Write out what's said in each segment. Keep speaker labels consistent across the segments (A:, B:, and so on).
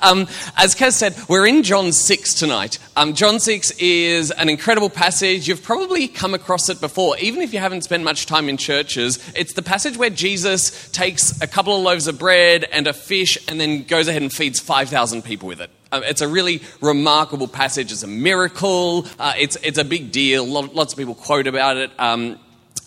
A: Um, as Kaz said, we're in John 6 tonight. Um, John 6 is an incredible passage. You've probably come across it before, even if you haven't spent much time in churches. It's the passage where Jesus takes a couple of loaves of bread and a fish and then goes ahead and feeds 5,000 people with it. Um, it's a really remarkable passage. It's a miracle. Uh, it's, it's a big deal. Lots of people quote about it. Um,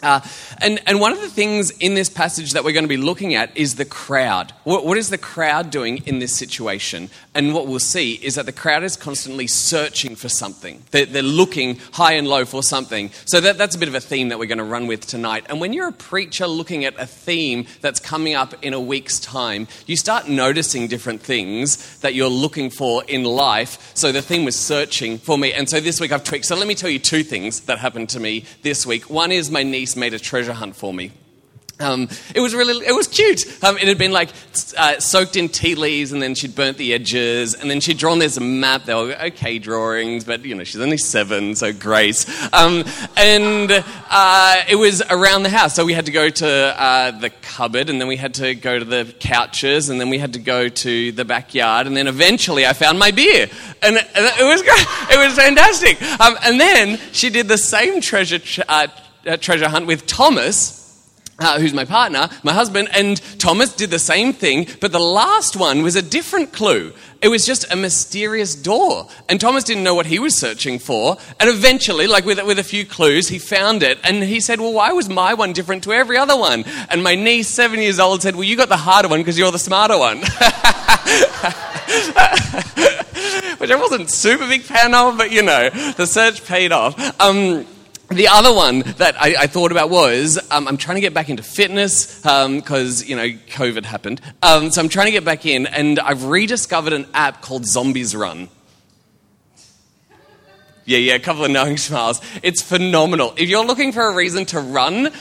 A: uh, and, and one of the things in this passage that we're going to be looking at is the crowd. What, what is the crowd doing in this situation? And what we'll see is that the crowd is constantly searching for something. They're, they're looking high and low for something. So that, that's a bit of a theme that we're going to run with tonight. And when you're a preacher looking at a theme that's coming up in a week's time, you start noticing different things that you're looking for in life. So the theme was searching for me. And so this week I've tweaked. So let me tell you two things that happened to me this week. One is my niece made a treasure hunt for me. Um, it was really, it was cute. Um, it had been like uh, soaked in tea leaves, and then she'd burnt the edges, and then she'd drawn this map. They were okay drawings, but you know she's only seven, so grace. Um, and uh, it was around the house, so we had to go to uh, the cupboard, and then we had to go to the couches, and then we had to go to the backyard, and then eventually I found my beer, and it, it was great. It was fantastic. Um, and then she did the same treasure. Uh, uh, treasure hunt with Thomas, uh, who's my partner, my husband, and Thomas did the same thing, but the last one was a different clue. It was just a mysterious door. And Thomas didn't know what he was searching for. And eventually, like with, with a few clues, he found it. And he said, Well, why was my one different to every other one? And my niece, seven years old, said, Well, you got the harder one because you're the smarter one. Which I wasn't super big fan of, but you know, the search paid off. Um, the other one that I, I thought about was um, I'm trying to get back into fitness because, um, you know, COVID happened. Um, so I'm trying to get back in, and I've rediscovered an app called Zombies Run. Yeah, yeah, a couple of knowing smiles. It's phenomenal. If you're looking for a reason to run,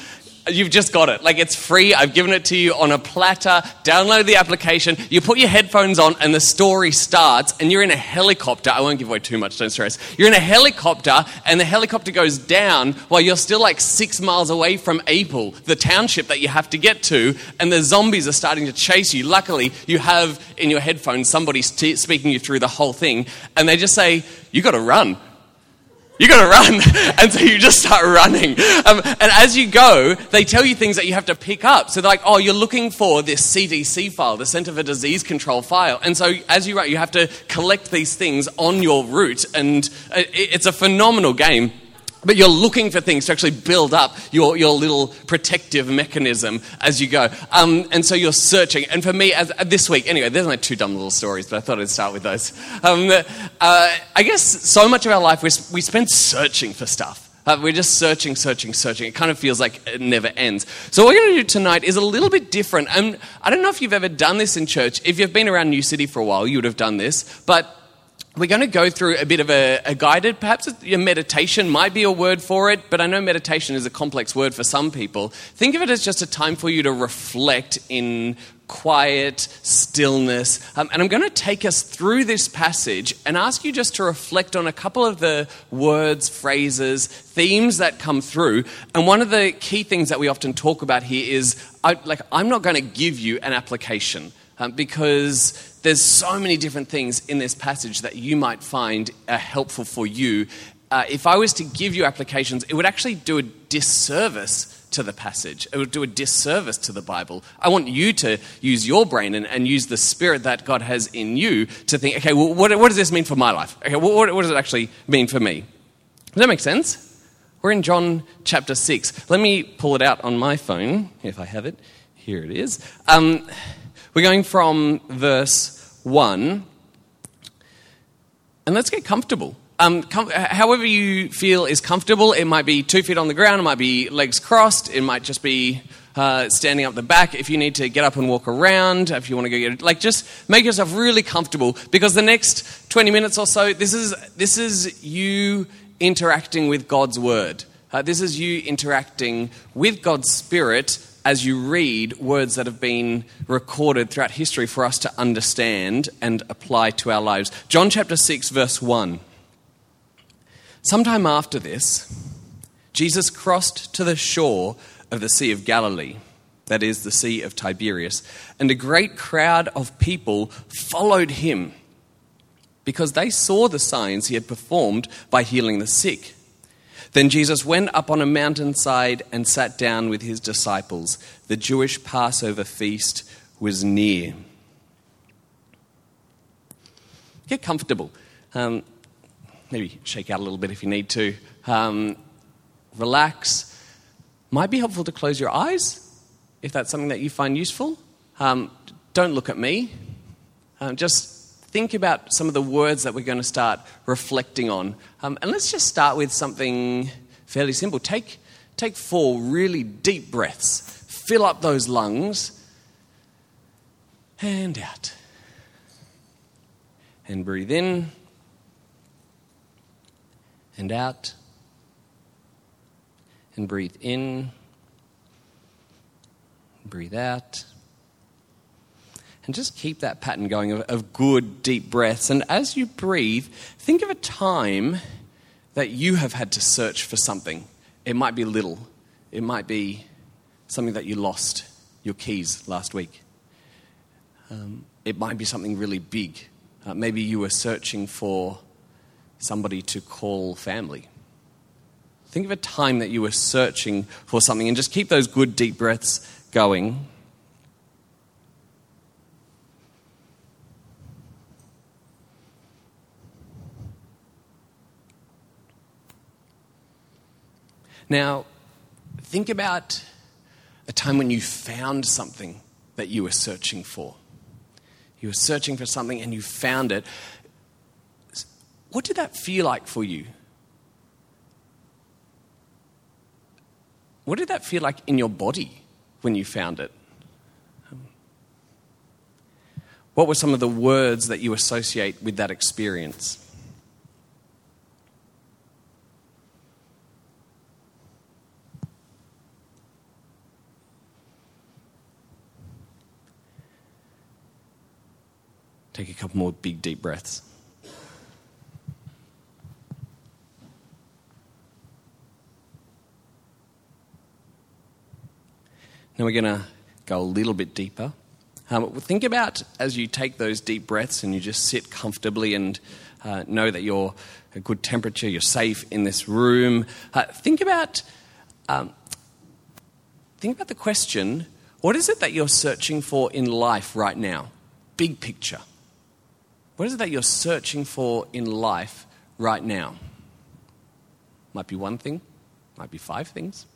A: You've just got it. Like it's free. I've given it to you on a platter. Download the application. You put your headphones on, and the story starts. And you're in a helicopter. I won't give away too much. Don't stress. You're in a helicopter, and the helicopter goes down while you're still like six miles away from Abel, the township that you have to get to. And the zombies are starting to chase you. Luckily, you have in your headphones somebody speaking you through the whole thing, and they just say, "You got to run." You got to run. And so you just start running. Um, and as you go, they tell you things that you have to pick up. So they're like, oh, you're looking for this CDC file, the Center for Disease Control file. And so as you run, you have to collect these things on your route. And it's a phenomenal game. But you're looking for things to actually build up your, your little protective mechanism as you go. Um, and so you're searching. And for me, as, uh, this week, anyway, there's my two dumb little stories, but I thought I'd start with those. Um, uh, I guess so much of our life we, we spend searching for stuff. Uh, we're just searching, searching, searching. It kind of feels like it never ends. So, what we're going to do tonight is a little bit different. And I don't know if you've ever done this in church. If you've been around New City for a while, you would have done this. But we're going to go through a bit of a, a, guided, perhaps a meditation might be a word for it, but I know meditation is a complex word for some people. Think of it as just a time for you to reflect in quiet stillness. Um, and I'm going to take us through this passage and ask you just to reflect on a couple of the words, phrases, themes that come through. And one of the key things that we often talk about here is I, like, I'm not going to give you an application um, because there's so many different things in this passage that you might find uh, helpful for you. Uh, if I was to give you applications, it would actually do a disservice to the passage. It would do a disservice to the Bible. I want you to use your brain and, and use the spirit that God has in you to think, okay, well, what, what does this mean for my life? Okay, what, what does it actually mean for me? Does that make sense? We're in John chapter 6. Let me pull it out on my phone, if I have it. Here it is. Um, we're going from verse 1, and let's get comfortable. Um, com- however, you feel is comfortable. It might be two feet on the ground, it might be legs crossed, it might just be uh, standing up the back. If you need to get up and walk around, if you want to go get like, just make yourself really comfortable because the next 20 minutes or so, this is, this is you interacting with God's word. Uh, this is you interacting with God's Spirit as you read words that have been recorded throughout history for us to understand and apply to our lives. John chapter 6, verse 1. Sometime after this, Jesus crossed to the shore of the Sea of Galilee. that is, the Sea of Tiberias, and a great crowd of people followed him because they saw the signs he had performed by healing the sick. Then Jesus went up on a mountainside and sat down with his disciples. The Jewish Passover feast was near. Get comfortable. Um, maybe shake out a little bit if you need to. Um, relax. Might be helpful to close your eyes if that's something that you find useful. Um, don't look at me. Um, just think about some of the words that we're going to start reflecting on. Um, and let's just start with something fairly simple. Take, take four really deep breaths, fill up those lungs, and out. And breathe in and out. And breathe in. Breathe out. And just keep that pattern going of, of good, deep breaths. And as you breathe, think of a time that you have had to search for something. It might be little, it might be something that you lost, your keys last week. Um, it might be something really big. Uh, maybe you were searching for somebody to call family. Think of a time that you were searching for something and just keep those good deep breaths going. Now, think about a time when you found something that you were searching for. You were searching for something and you found it. What did that feel like for you? What did that feel like in your body when you found it? What were some of the words that you associate with that experience? Take a couple more big, deep breaths. Now we're going to go a little bit deeper. Um, think about as you take those deep breaths and you just sit comfortably and uh, know that you're a good temperature, you're safe in this room. Uh, think about um, think about the question: What is it that you're searching for in life right now? Big picture. What is it that you're searching for in life right now? Might be one thing, might be five things.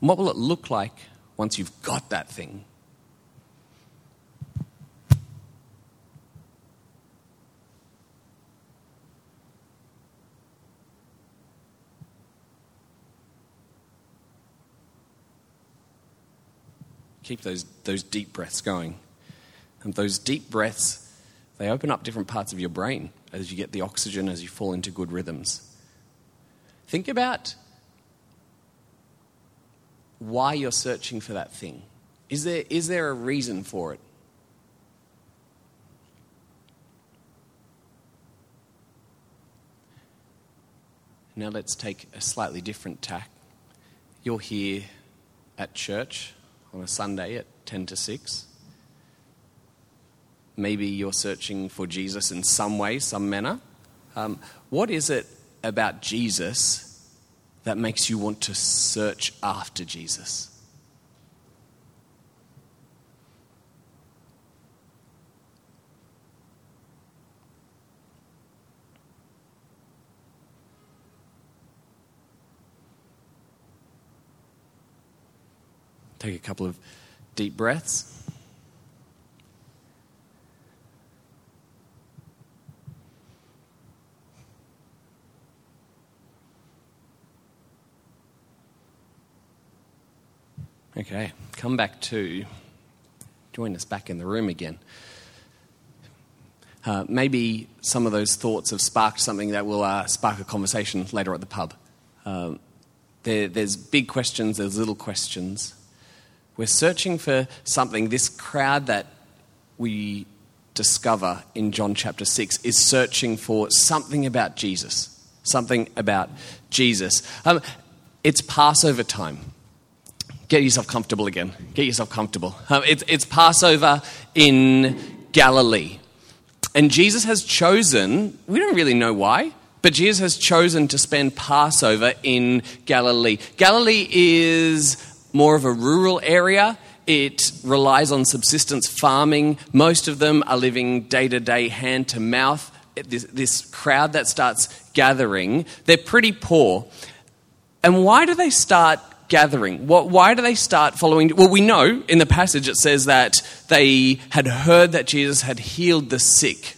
A: And what will it look like once you've got that thing? Keep those, those deep breaths going. And those deep breaths, they open up different parts of your brain as you get the oxygen, as you fall into good rhythms. Think about why you're searching for that thing. Is there, is there a reason for it? Now let's take a slightly different tack. You're here at church on a Sunday at 10 to 6. Maybe you're searching for Jesus in some way, some manner. Um, what is it about Jesus that makes you want to search after Jesus? Take a couple of deep breaths. Okay, come back to join us back in the room again. Uh, maybe some of those thoughts have sparked something that will uh, spark a conversation later at the pub. Um, there, there's big questions, there's little questions. We're searching for something, this crowd that we discover in John chapter 6 is searching for something about Jesus. Something about Jesus. Um, it's Passover time. Get yourself comfortable again. Get yourself comfortable. Um, it's, it's Passover in Galilee. And Jesus has chosen, we don't really know why, but Jesus has chosen to spend Passover in Galilee. Galilee is more of a rural area. It relies on subsistence farming. Most of them are living day to day, hand to mouth. This, this crowd that starts gathering, they're pretty poor. And why do they start gathering? Why do they start following? Well, we know in the passage it says that they had heard that Jesus had healed the sick.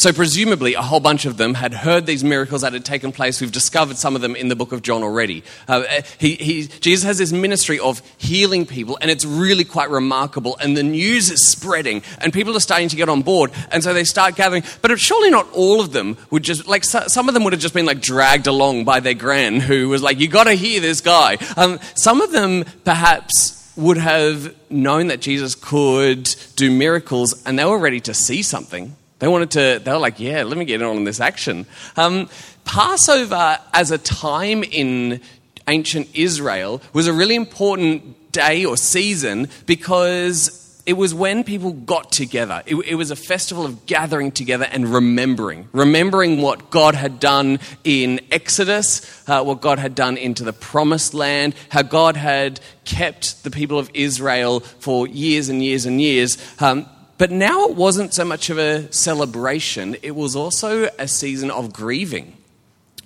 A: So, presumably, a whole bunch of them had heard these miracles that had taken place. We've discovered some of them in the book of John already. Uh, he, he, Jesus has this ministry of healing people, and it's really quite remarkable. And the news is spreading, and people are starting to get on board. And so they start gathering. But surely not all of them would just, like, so, some of them would have just been, like, dragged along by their gran who was like, you got to hear this guy. Um, some of them perhaps would have known that Jesus could do miracles, and they were ready to see something. They wanted to, they were like, yeah, let me get in on this action. Um, Passover as a time in ancient Israel was a really important day or season because it was when people got together. It, it, was a festival of gathering together and remembering. Remembering what God had done in Exodus, uh, what God had done into the promised land, how God had kept the people of Israel for years and years and years. Um, but now it wasn't so much of a celebration, it was also a season of grieving.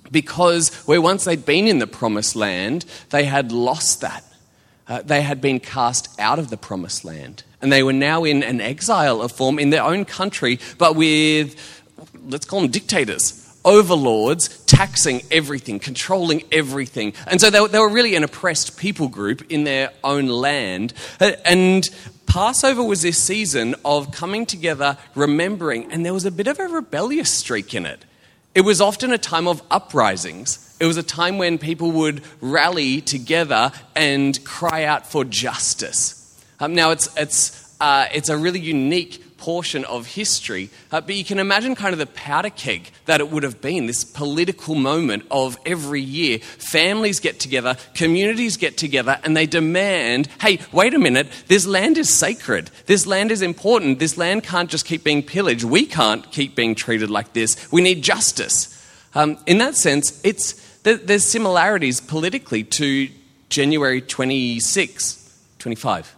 A: Because where once they'd been in the promised land, they had lost that. Uh, they had been cast out of the promised land. And they were now in an exile of form in their own country, but with, let's call them dictators overlords taxing everything, controlling everything. And so they, were, they were really an oppressed people group in their own land. Uh, and Passover was this season of coming together, remembering, and there was a bit of a rebellious streak in it. It was often a time of uprisings. It was a time when people would rally together and cry out for justice. Um, now, it's, it's, uh, it's a really unique portion of history. Uh, but you can imagine kind of the powder keg that it would have been, this political moment of every year. Families get together, communities get together, and they demand hey, wait a minute, this land is sacred. This land is important. This land can't just keep being pillaged. We can't keep being treated like this. We need justice. Um, in that sense, it's, there's similarities politically to January 26, 25.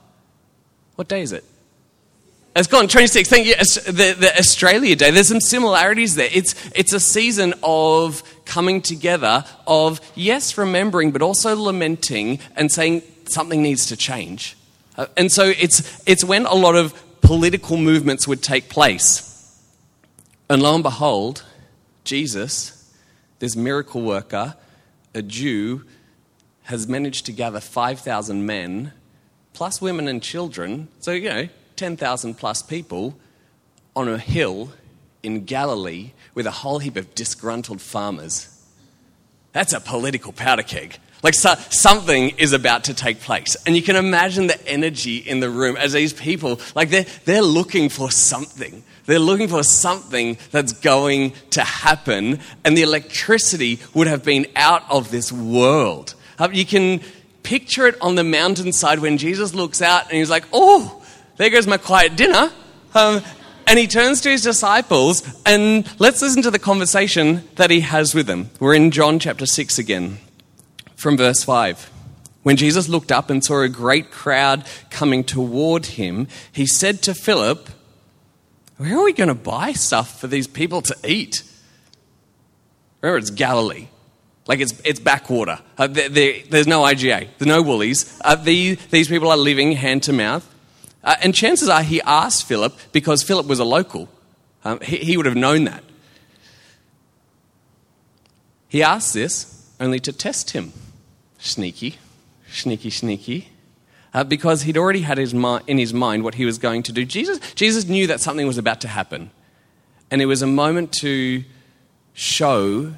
A: What day is it? It's gone, 26. Thank you. The, the Australia Day. There's some similarities there. It's, it's a season of coming together, of, yes, remembering, but also lamenting and saying something needs to change. Uh, and so it's, it's when a lot of political movements would take place. And lo and behold, Jesus, this miracle worker, a Jew, has managed to gather 5,000 men, plus women and children. So, you know, 10,000 plus people on a hill in Galilee with a whole heap of disgruntled farmers. That's a political powder keg. Like so, something is about to take place. And you can imagine the energy in the room as these people, like they're, they're looking for something. They're looking for something that's going to happen. And the electricity would have been out of this world. Uh, you can picture it on the mountainside when Jesus looks out and he's like, oh, there goes my quiet dinner. Um, and he turns to his disciples, and let's listen to the conversation that he has with them. We're in John chapter 6 again, from verse 5. When Jesus looked up and saw a great crowd coming toward him, he said to Philip, Where are we going to buy stuff for these people to eat? Remember, it's Galilee. Like it's, it's backwater. Uh, there's no IGA, there's no Woolies. Uh, the, these people are living hand to mouth. Uh, and chances are he asked Philip because Philip was a local. Um, he, he would have known that. He asked this only to test him. Sneaky, sneaky, sneaky. Uh, because he'd already had his mi- in his mind what he was going to do. Jesus, Jesus knew that something was about to happen. And it was a moment to show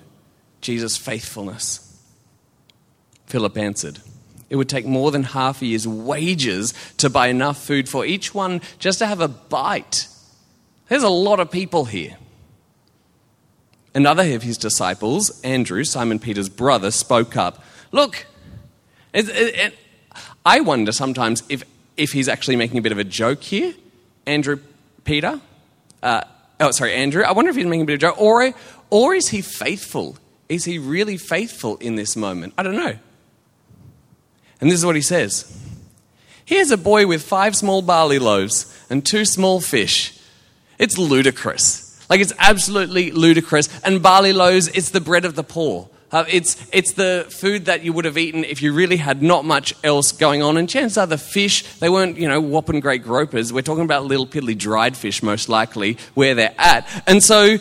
A: Jesus' faithfulness. Philip answered, it would take more than half a year's wages to buy enough food for each one just to have a bite There's a lot of people here. Another of his disciples, Andrew, Simon Peter's brother, spoke up. Look, it, it, it, I wonder sometimes if, if he's actually making a bit of a joke here. Andrew Peter, uh, oh, sorry, Andrew. I wonder if he's making a bit of a joke. Or, or is he faithful? Is he really faithful in this moment? I don't know. And this is what he says Here's a boy with five small barley loaves and two small fish. It's ludicrous. Like, it's absolutely ludicrous. And barley loaves, it's the bread of the poor. Uh, it's, it's the food that you would have eaten if you really had not much else going on. And chances are the fish, they weren't, you know, whopping great gropers. We're talking about little piddly dried fish, most likely, where they're at. And so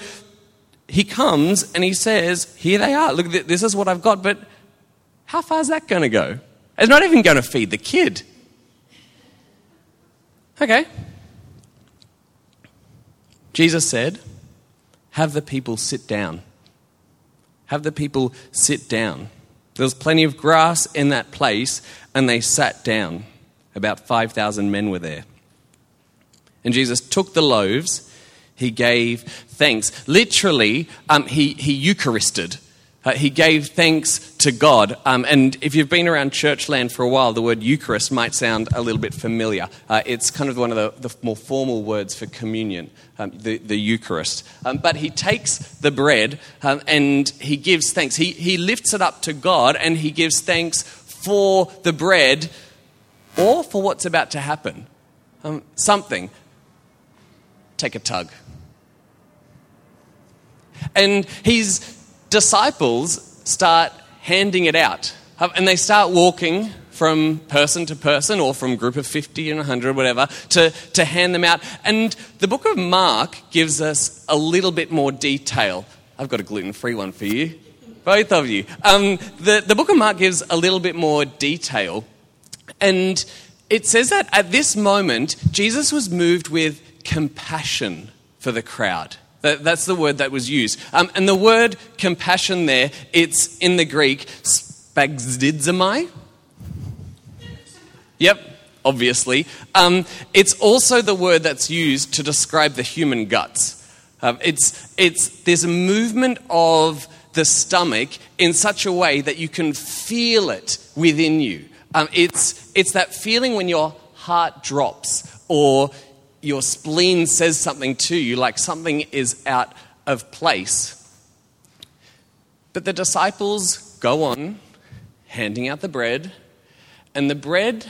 A: he comes and he says, Here they are. Look, this is what I've got. But how far is that going to go? It's not even going to feed the kid. Okay. Jesus said, have the people sit down. Have the people sit down. There was plenty of grass in that place, and they sat down. About 5,000 men were there. And Jesus took the loaves, he gave thanks. Literally, um, he, he Eucharisted uh, he gave thanks to God. Um, and if you've been around church land for a while, the word Eucharist might sound a little bit familiar. Uh, it's kind of one of the, the, more formal words for communion, um, the, the, Eucharist. Um, but he takes the bread um, and he gives thanks. He, he lifts it up to God and he gives thanks for the bread or for what's about to happen. Um, something. Take a tug. And his disciples start handing it out. And they start walking from person to person or from group of 50 and 100, whatever, to, to hand them out. And the book of Mark gives us a little bit more detail. I've got a gluten free one for you, both of you. Um, the, the book of Mark gives a little bit more detail. And it says that at this moment, Jesus was moved with compassion for the crowd. That, that's the word that was used. Um, and the word compassion there, it's in the Greek, splanchnizomai. Yep, obviously. Um, it's also the word that's used to describe the human guts. Um, it's, it's, there's a movement of the stomach in such a way that you can feel it within you. Um, it's, it's that feeling when your heart drops or your spleen says something to you, like something is out of place. But the disciples go on handing out the bread, and the bread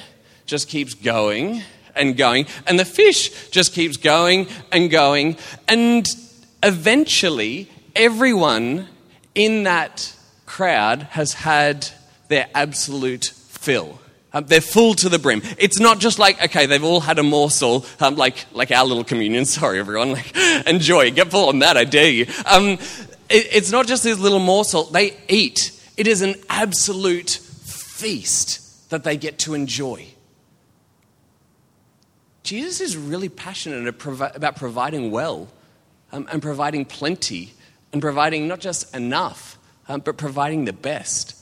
A: just keeps going and going, and the fish just keeps going and going, and eventually, everyone in that crowd has had their absolute fill. Um, they're full to the brim. It's not just like, okay, they've all had a morsel, um, like, like our little communion. Sorry, everyone. Like, enjoy. Get full on that, I dare you. Um, it, it's not just this little morsel. They eat. It is an absolute feast that they get to enjoy. Jesus is really passionate about providing well um, and providing plenty and providing not just enough, um, but providing the best.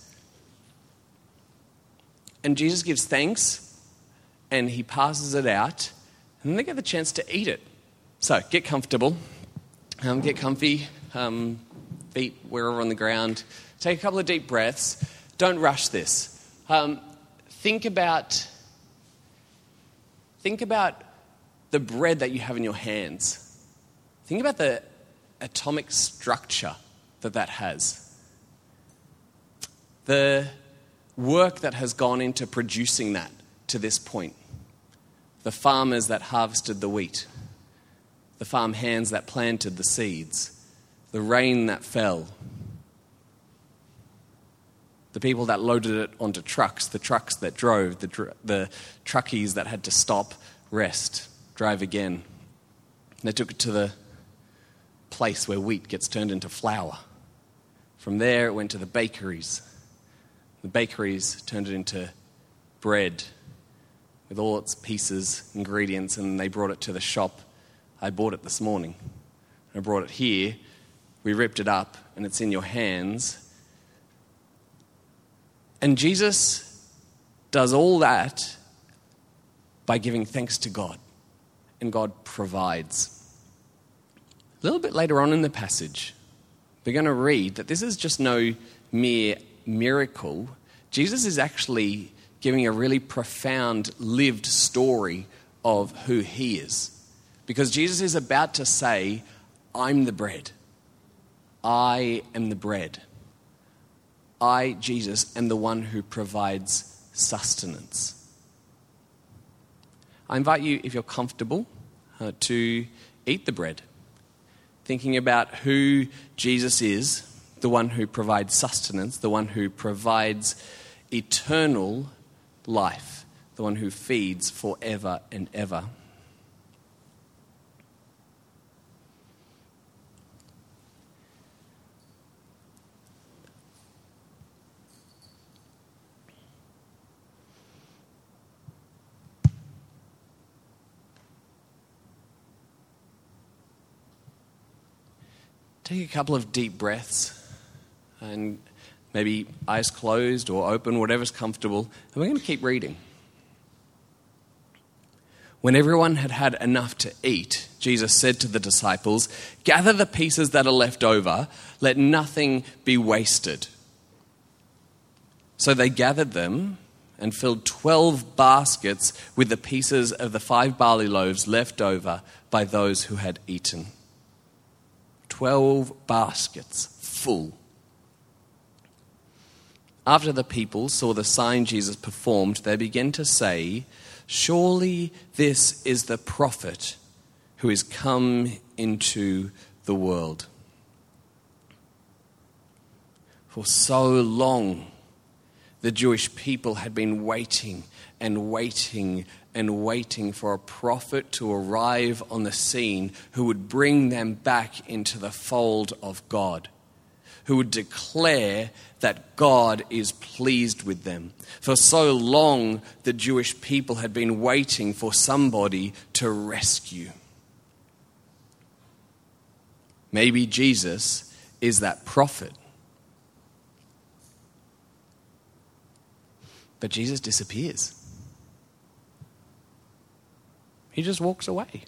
A: And Jesus gives thanks and he passes it out, and they get the chance to eat it. So get comfortable, um, get comfy, um, feet wherever on the ground. Take a couple of deep breaths. Don't rush this. Um, think about think about the bread that you have in your hands. Think about the atomic structure that that has. The work that has gone into producing that to this point. The farmers that harvested the wheat, the farm hands that planted the seeds, the rain that fell, the people that loaded it onto trucks, the trucks that drove, the, the truckies that had to stop, rest, drive again. They took it to the place where wheat gets turned into flour. From there, it went to the bakeries the bakeries turned it into bread with all its pieces, ingredients, and they brought it to the shop. I bought it this morning. I brought it here. We ripped it up, and it's in your hands. And Jesus does all that by giving thanks to God, and God provides. A little bit later on in the passage, we're going to read that this is just no mere miracle. Jesus is actually giving a really profound lived story of who he is. Because Jesus is about to say, I'm the bread. I am the bread. I, Jesus, am the one who provides sustenance. I invite you, if you're comfortable, uh, to eat the bread, thinking about who Jesus is, the one who provides sustenance, the one who provides eternal life, the one who feeds forever and ever. Take a couple of deep breaths and maybe eyes closed or open, whatever's comfortable, and we're going to keep reading. When everyone had had enough to eat, Jesus said to the disciples, Gather the pieces that are left over, let nothing be wasted. So they gathered them and filled 12 baskets with the pieces of the five barley loaves left over by those who had eaten. 12 baskets full. After the people saw the sign Jesus performed, they began to say, Surely this is the prophet who is come into the world. For so long, the Jewish people had been waiting and waiting and waiting for a prophet to arrive on the scene who would bring them back into the fold of God, who would declare that God is pleased with them. For so long, the Jewish people had been waiting for somebody to rescue. Maybe Jesus is that prophet. But Jesus disappears. He just walks away.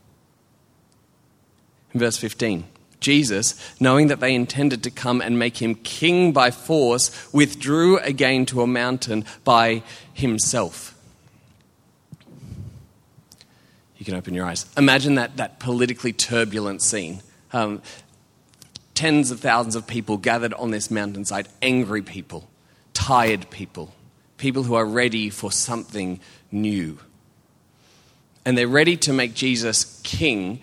A: In verse 15, Jesus, knowing that they intended to come and make him king by force, withdrew again to a mountain by himself. You can open your eyes. Imagine that, that politically turbulent scene. Um, tens of thousands of people gathered on this mountainside, angry people, tired people, people who are ready for something new and they're ready to make Jesus king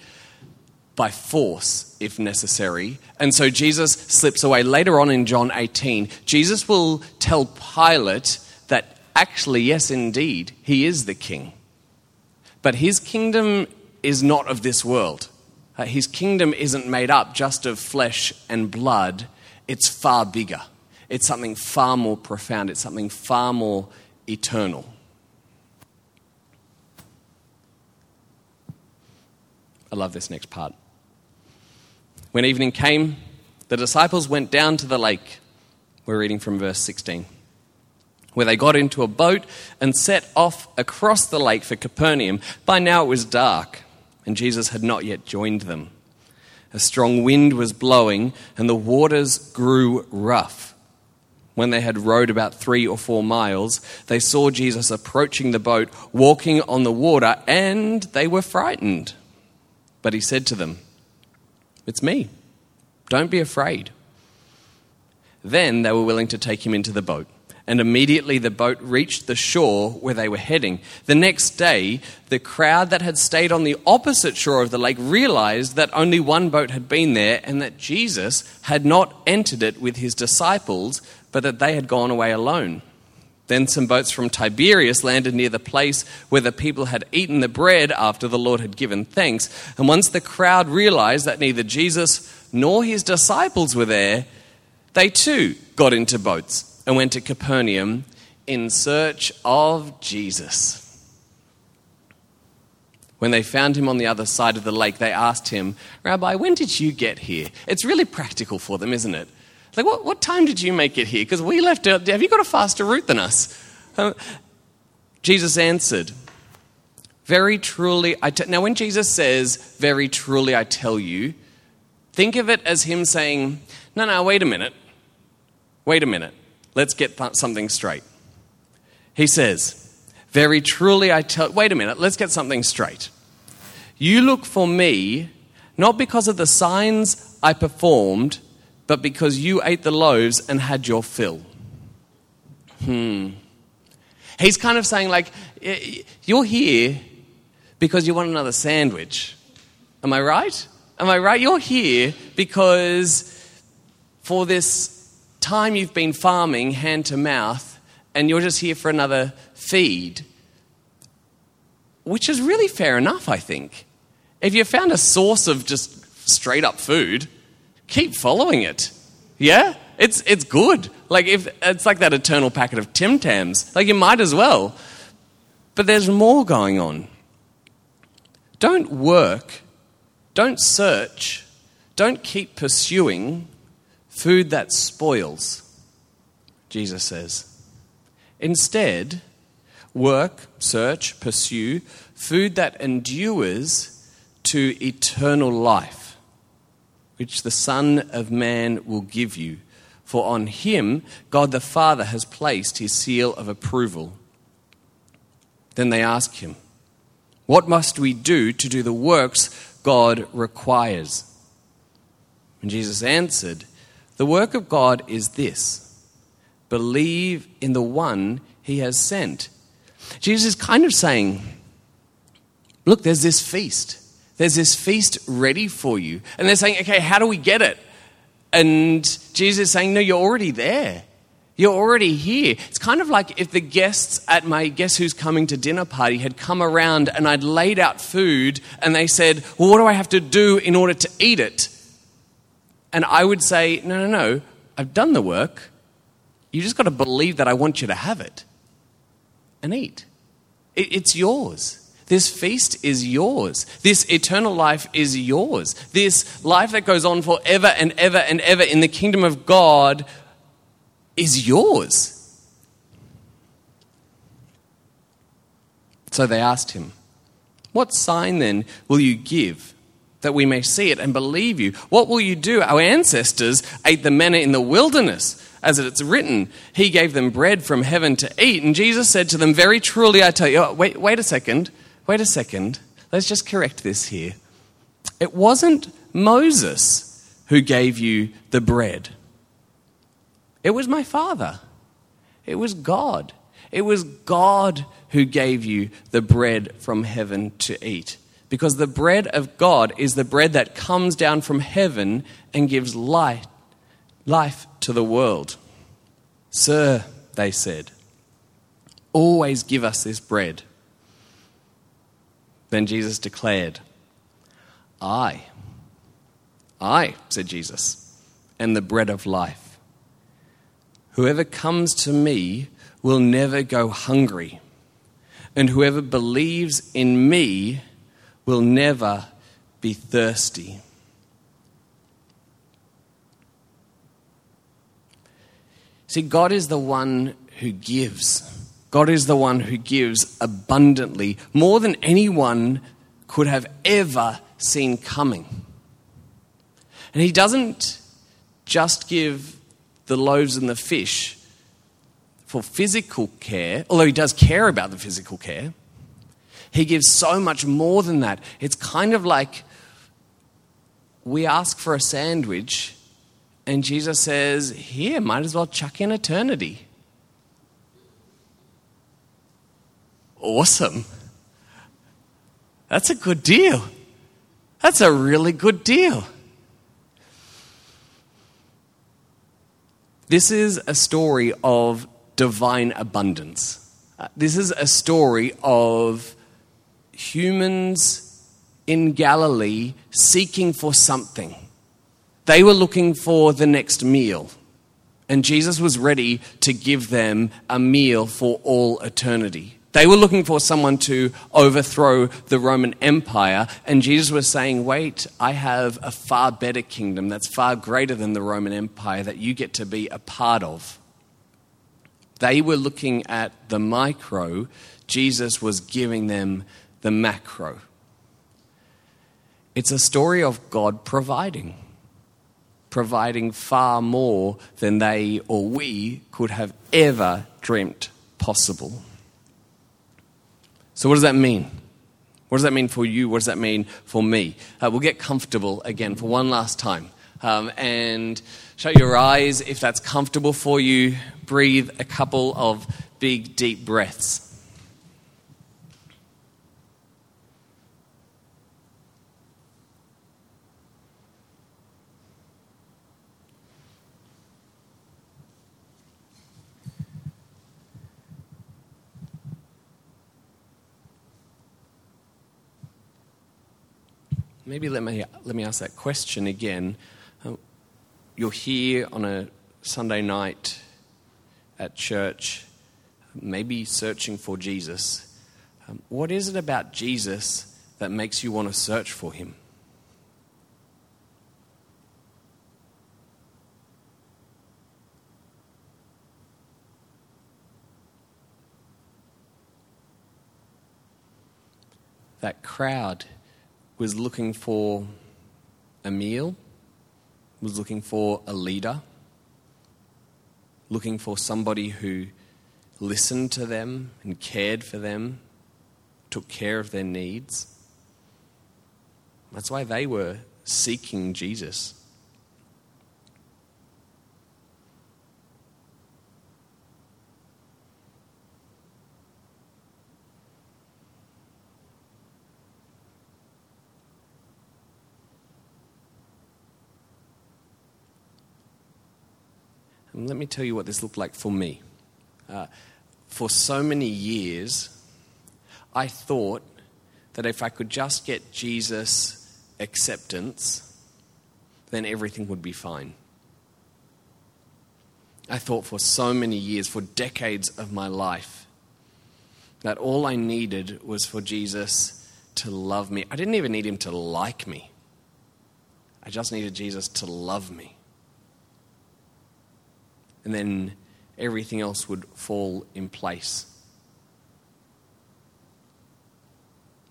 A: by force if necessary. And so Jesus slips away. Later on in John 18, Jesus will tell Pilate that actually, yes, indeed, he is the king. But his kingdom is not of this world. Uh, his kingdom isn't made up just of flesh and blood, it's far bigger. It's something far more profound, it's something far more eternal. I love this next part. When evening came, the disciples went down to the lake. We're reading from verse 16. Where they got into a boat and set off across the lake for Capernaum. By now it was dark, and Jesus had not yet joined them. A strong wind was blowing, and the waters grew rough. When they had rowed about three or four miles, they saw Jesus approaching the boat, walking on the water, and they were frightened. But he said to them, It's me. Don't be afraid. Then they were willing to take him into the boat. And immediately the boat reached the shore where they were heading. The next day, the crowd that had stayed on the opposite shore of the lake realized that only one boat had been there and that Jesus had not entered it with his disciples, but that they had gone away alone. Then some boats from Tiberias landed near the place where the people had eaten the bread after the Lord had given thanks. And once the crowd realized that neither Jesus nor his disciples were there, they too got into boats and went to Capernaum in search of Jesus. When they found him on the other side of the lake, they asked him, Rabbi, when did you get here? It's really practical for them, isn't it? Like, what, what time did you make it here? Because we left out. Have you got a faster route than us? Uh, Jesus answered, Very truly, I now when Jesus says, Very truly, I tell you, Think of it as him saying, No, no, wait a minute. Wait a minute. Let's get something straight. He says, Very truly I tell, wait a minute, let's get something straight. You look for me not because of the signs I performed, but because you ate the loaves and had your fill. Hmm. He's kind of saying, like, you're here because you want another sandwich. Am I right? Am I right? You're here because for this time you've been farming hand to mouth, and you're just here for another feed, which is really fair enough, I think. If you found a source of just straight up food, keep following it. Yeah? It's, it's good. Like if it's like that eternal packet of Tim Tams. Like you might as well. But there's more going on. Don't work, don't search, don't keep pursuing food that spoils, Jesus says. Instead, work, search, pursue food that endures to eternal life, which the Son of Man will give you. For on him God the Father has placed his seal of approval. Then they ask him, What must we do to do the works God requires? And Jesus answered, The work of God is this believe in the one he has sent. Jesus is kind of saying, Look, there's this feast. There's this feast ready for you. And they're saying, Okay, how do we get it? And Jesus is saying, No, you're already there. You're already here. It's kind of like if the guests at my Guess Who's Coming to Dinner party had come around and I'd laid out food and they said, Well, what do I have to do in order to eat it? And I would say, No, no, no, I've done the work. You just got to believe that I want you to have it and eat. It's yours. This feast is yours. This eternal life is yours. This life that goes on forever and ever and ever in the kingdom of God is yours. So they asked him, What sign then will you give that we may see it and believe you? What will you do? Our ancestors ate the manna in the wilderness. As it's written, He gave them bread from heaven to eat. And Jesus said to them, Very truly I tell you, oh, wait, wait a second, wait a second. Let's just correct this here. It wasn't Moses who gave you the bread. It was my Father. It was God. It was God who gave you the bread from heaven to eat. Because the bread of God is the bread that comes down from heaven and gives light, life to the world. Sir, they said, always give us this bread. Then Jesus declared, I, I, said Jesus, am the bread of life. Whoever comes to me will never go hungry, and whoever believes in me will never be thirsty. See, God is the one who gives. God is the one who gives abundantly, more than anyone could have ever seen coming. And He doesn't just give the loaves and the fish for physical care, although he does care about the physical care, he gives so much more than that. It's kind of like we ask for a sandwich, and Jesus says, Here, might as well chuck in eternity. Awesome. That's a good deal. That's a really good deal. This is a story of divine abundance. Uh, this is a story of humans in Galilee seeking for something. They were looking for the next meal, and Jesus was ready to give them a meal for all eternity. They were looking for someone to overthrow the Roman Empire, and Jesus was saying, Wait, I have a far better kingdom that's far greater than the Roman Empire that you get to be a part of. They were looking at the micro, Jesus was giving them the macro. It's a story of God providing. providing far more than they or we could have ever dreamt possible. So, what does that mean? What does that mean for you? What does that mean for me? Uh, we'll get comfortable again for one last time. Um, and shut your eyes if that's comfortable for you. Breathe a couple of big, deep breaths. Maybe let me, let me ask that question again. Uh, you're here on a Sunday night at church, maybe searching for Jesus. Um, what is it about Jesus that makes you want to search for him? That crowd was looking for a meal, was looking for a leader, looking for somebody who listened to them and cared for them, took care of their needs. That's why they were seeking Jesus. And let me tell you what this looked like for me. Uh, for so many years, I thought that if I could just get Jesus' acceptance, then everything would be fine. I thought for so many years, for decades of my life, that all I needed was for Jesus to love me. I didn't even need him to like me, I just needed Jesus to love me and then everything else would fall in place.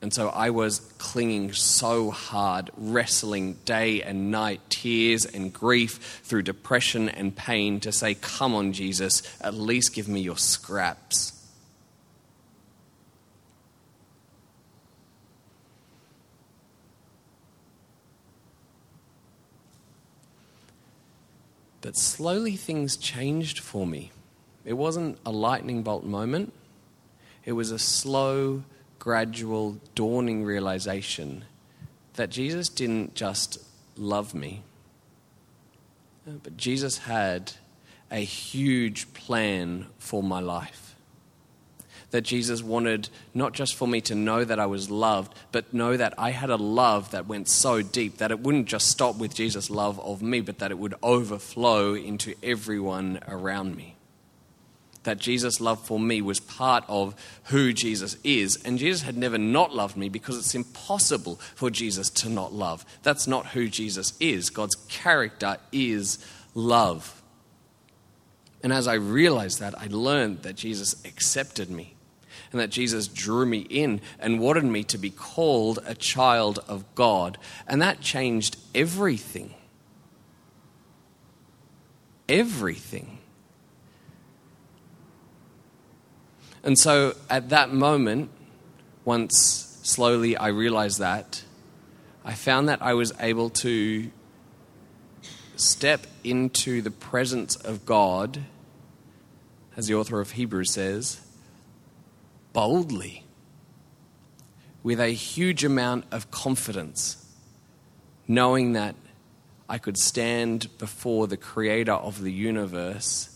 A: And so I was clinging so hard, wrestling day and night, tears and grief through depression and pain to say, Come on, Jesus, at least give me your scraps. But slowly things changed for me. It wasn't a lightning bolt moment, it was a slow, gradual, dawning realization that Jesus didn't just love me, but Jesus had a huge plan for my life that Jesus wanted not just for me to know that I was loved, but know that I had a love that went so deep that it wouldn't just stop with Jesus' love of me, but that it would overflow into everyone around me. That Jesus' love for me was part of who Jesus is. And Jesus had never not loved me because it's impossible for Jesus to not love. That's not who Jesus is. God's character is love. And as I realized that, I learned that Jesus accepted me and that Jesus drew me in and wanted me to be called a child of God. And that changed everything. Everything. And so at that moment, once slowly I realized that, I found that I was able to step into the presence of God, as the author of Hebrews says, boldly with a huge amount of confidence, knowing that I could stand before the creator of the universe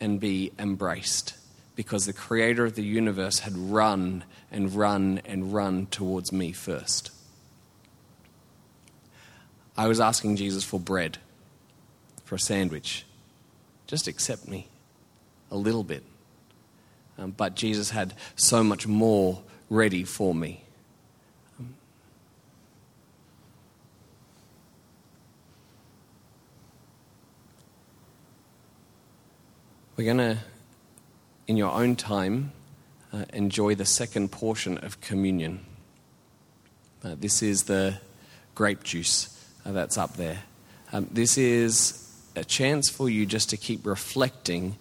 A: and be embraced because the creator of the universe had run and run and run towards me first. I was asking Jesus for bread, for a sandwich. Just accept me a little bit. Um, but Jesus had so much more ready for me. we're going to, in your own time, uh, enjoy the second portion of communion. Uh, this is the grape juice uh, that's up there. Um, this is a chance for you just to keep reflecting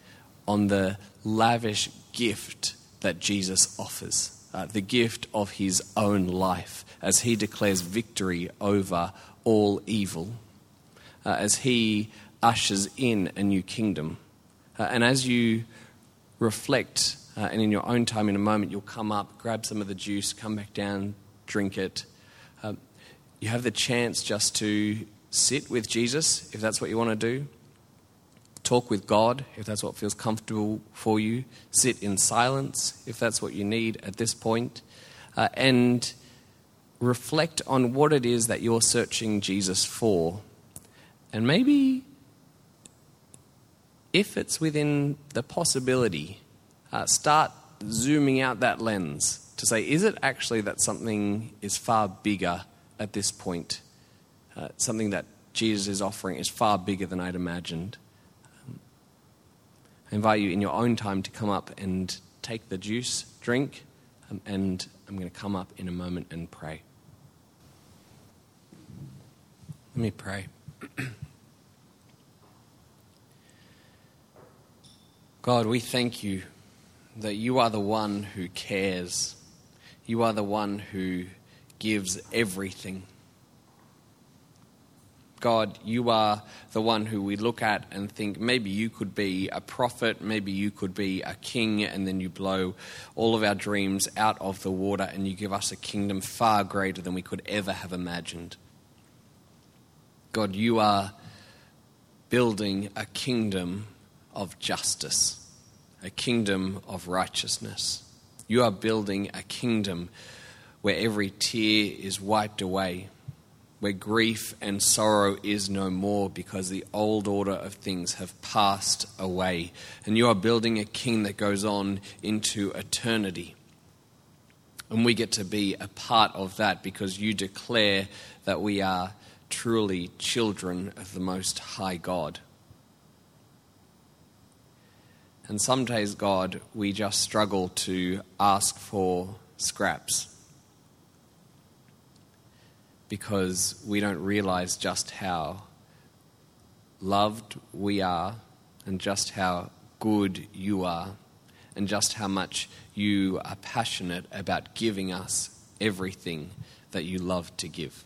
A: on the lavish gift that Jesus offers uh, the gift of his own life as he declares victory over all evil, uh, as he ushers in a new kingdom. Uh, and as you reflect, uh, and in your own time, in a moment, you'll come up, grab some of the juice, come back down, drink it. Um, you have the chance just to sit with Jesus, if that's what you want to do. Talk with God, if that's what feels comfortable for you. Sit in silence, if that's what you need at this point. Uh, and reflect on what it is that you're searching Jesus for. And maybe, if it's within the possibility, uh, start zooming out that lens to say, is it actually that something is far bigger at this point? Uh, something that Jesus is offering is far bigger than I'd imagined. I invite you in your own time to come up and take the juice, drink, um, and I'm going to come up in a moment and pray. Let me pray. God, we thank you that you are the one who cares. You are the one who gives everything. God, you are the one who we look at and think maybe you could be a prophet, maybe you could be a king, and then you blow all of our dreams out of the water and you give us a kingdom far greater than we could ever have imagined. God, you are building a kingdom of justice, a kingdom of righteousness. You are building a kingdom where every tear is wiped away where grief and sorrow is no more because the old order of things have passed away. And you are building a king that goes on into eternity. And we get to be a part of that because you declare that we are truly children of the Most High God. And some days, God, we just struggle to ask for scraps because we don't realize just how loved we are and just how good you are and just how much you are passionate about giving us everything that you love to give.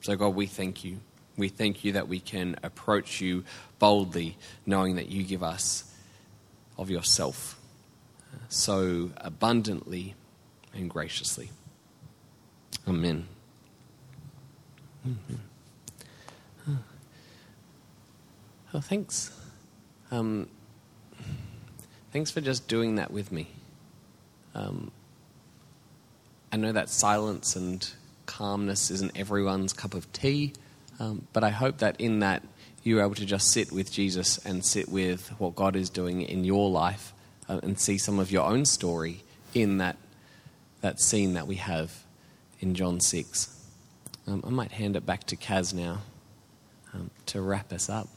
A: So, God, we thank you. We thank you that we can approach you boldly, knowing that you give us of yourself so abundantly and graciously. Amen. Oh, thanks. Um, thanks for just doing that with me. Um, I know that silence and calmness isn't everyone's cup of tea, um, but I hope that in that you're able to just sit with Jesus and sit with what God is doing in your life uh, and see some of your own story in that, that scene that we have in John 6. Um, I might hand it back to Kaz now um, to wrap us up.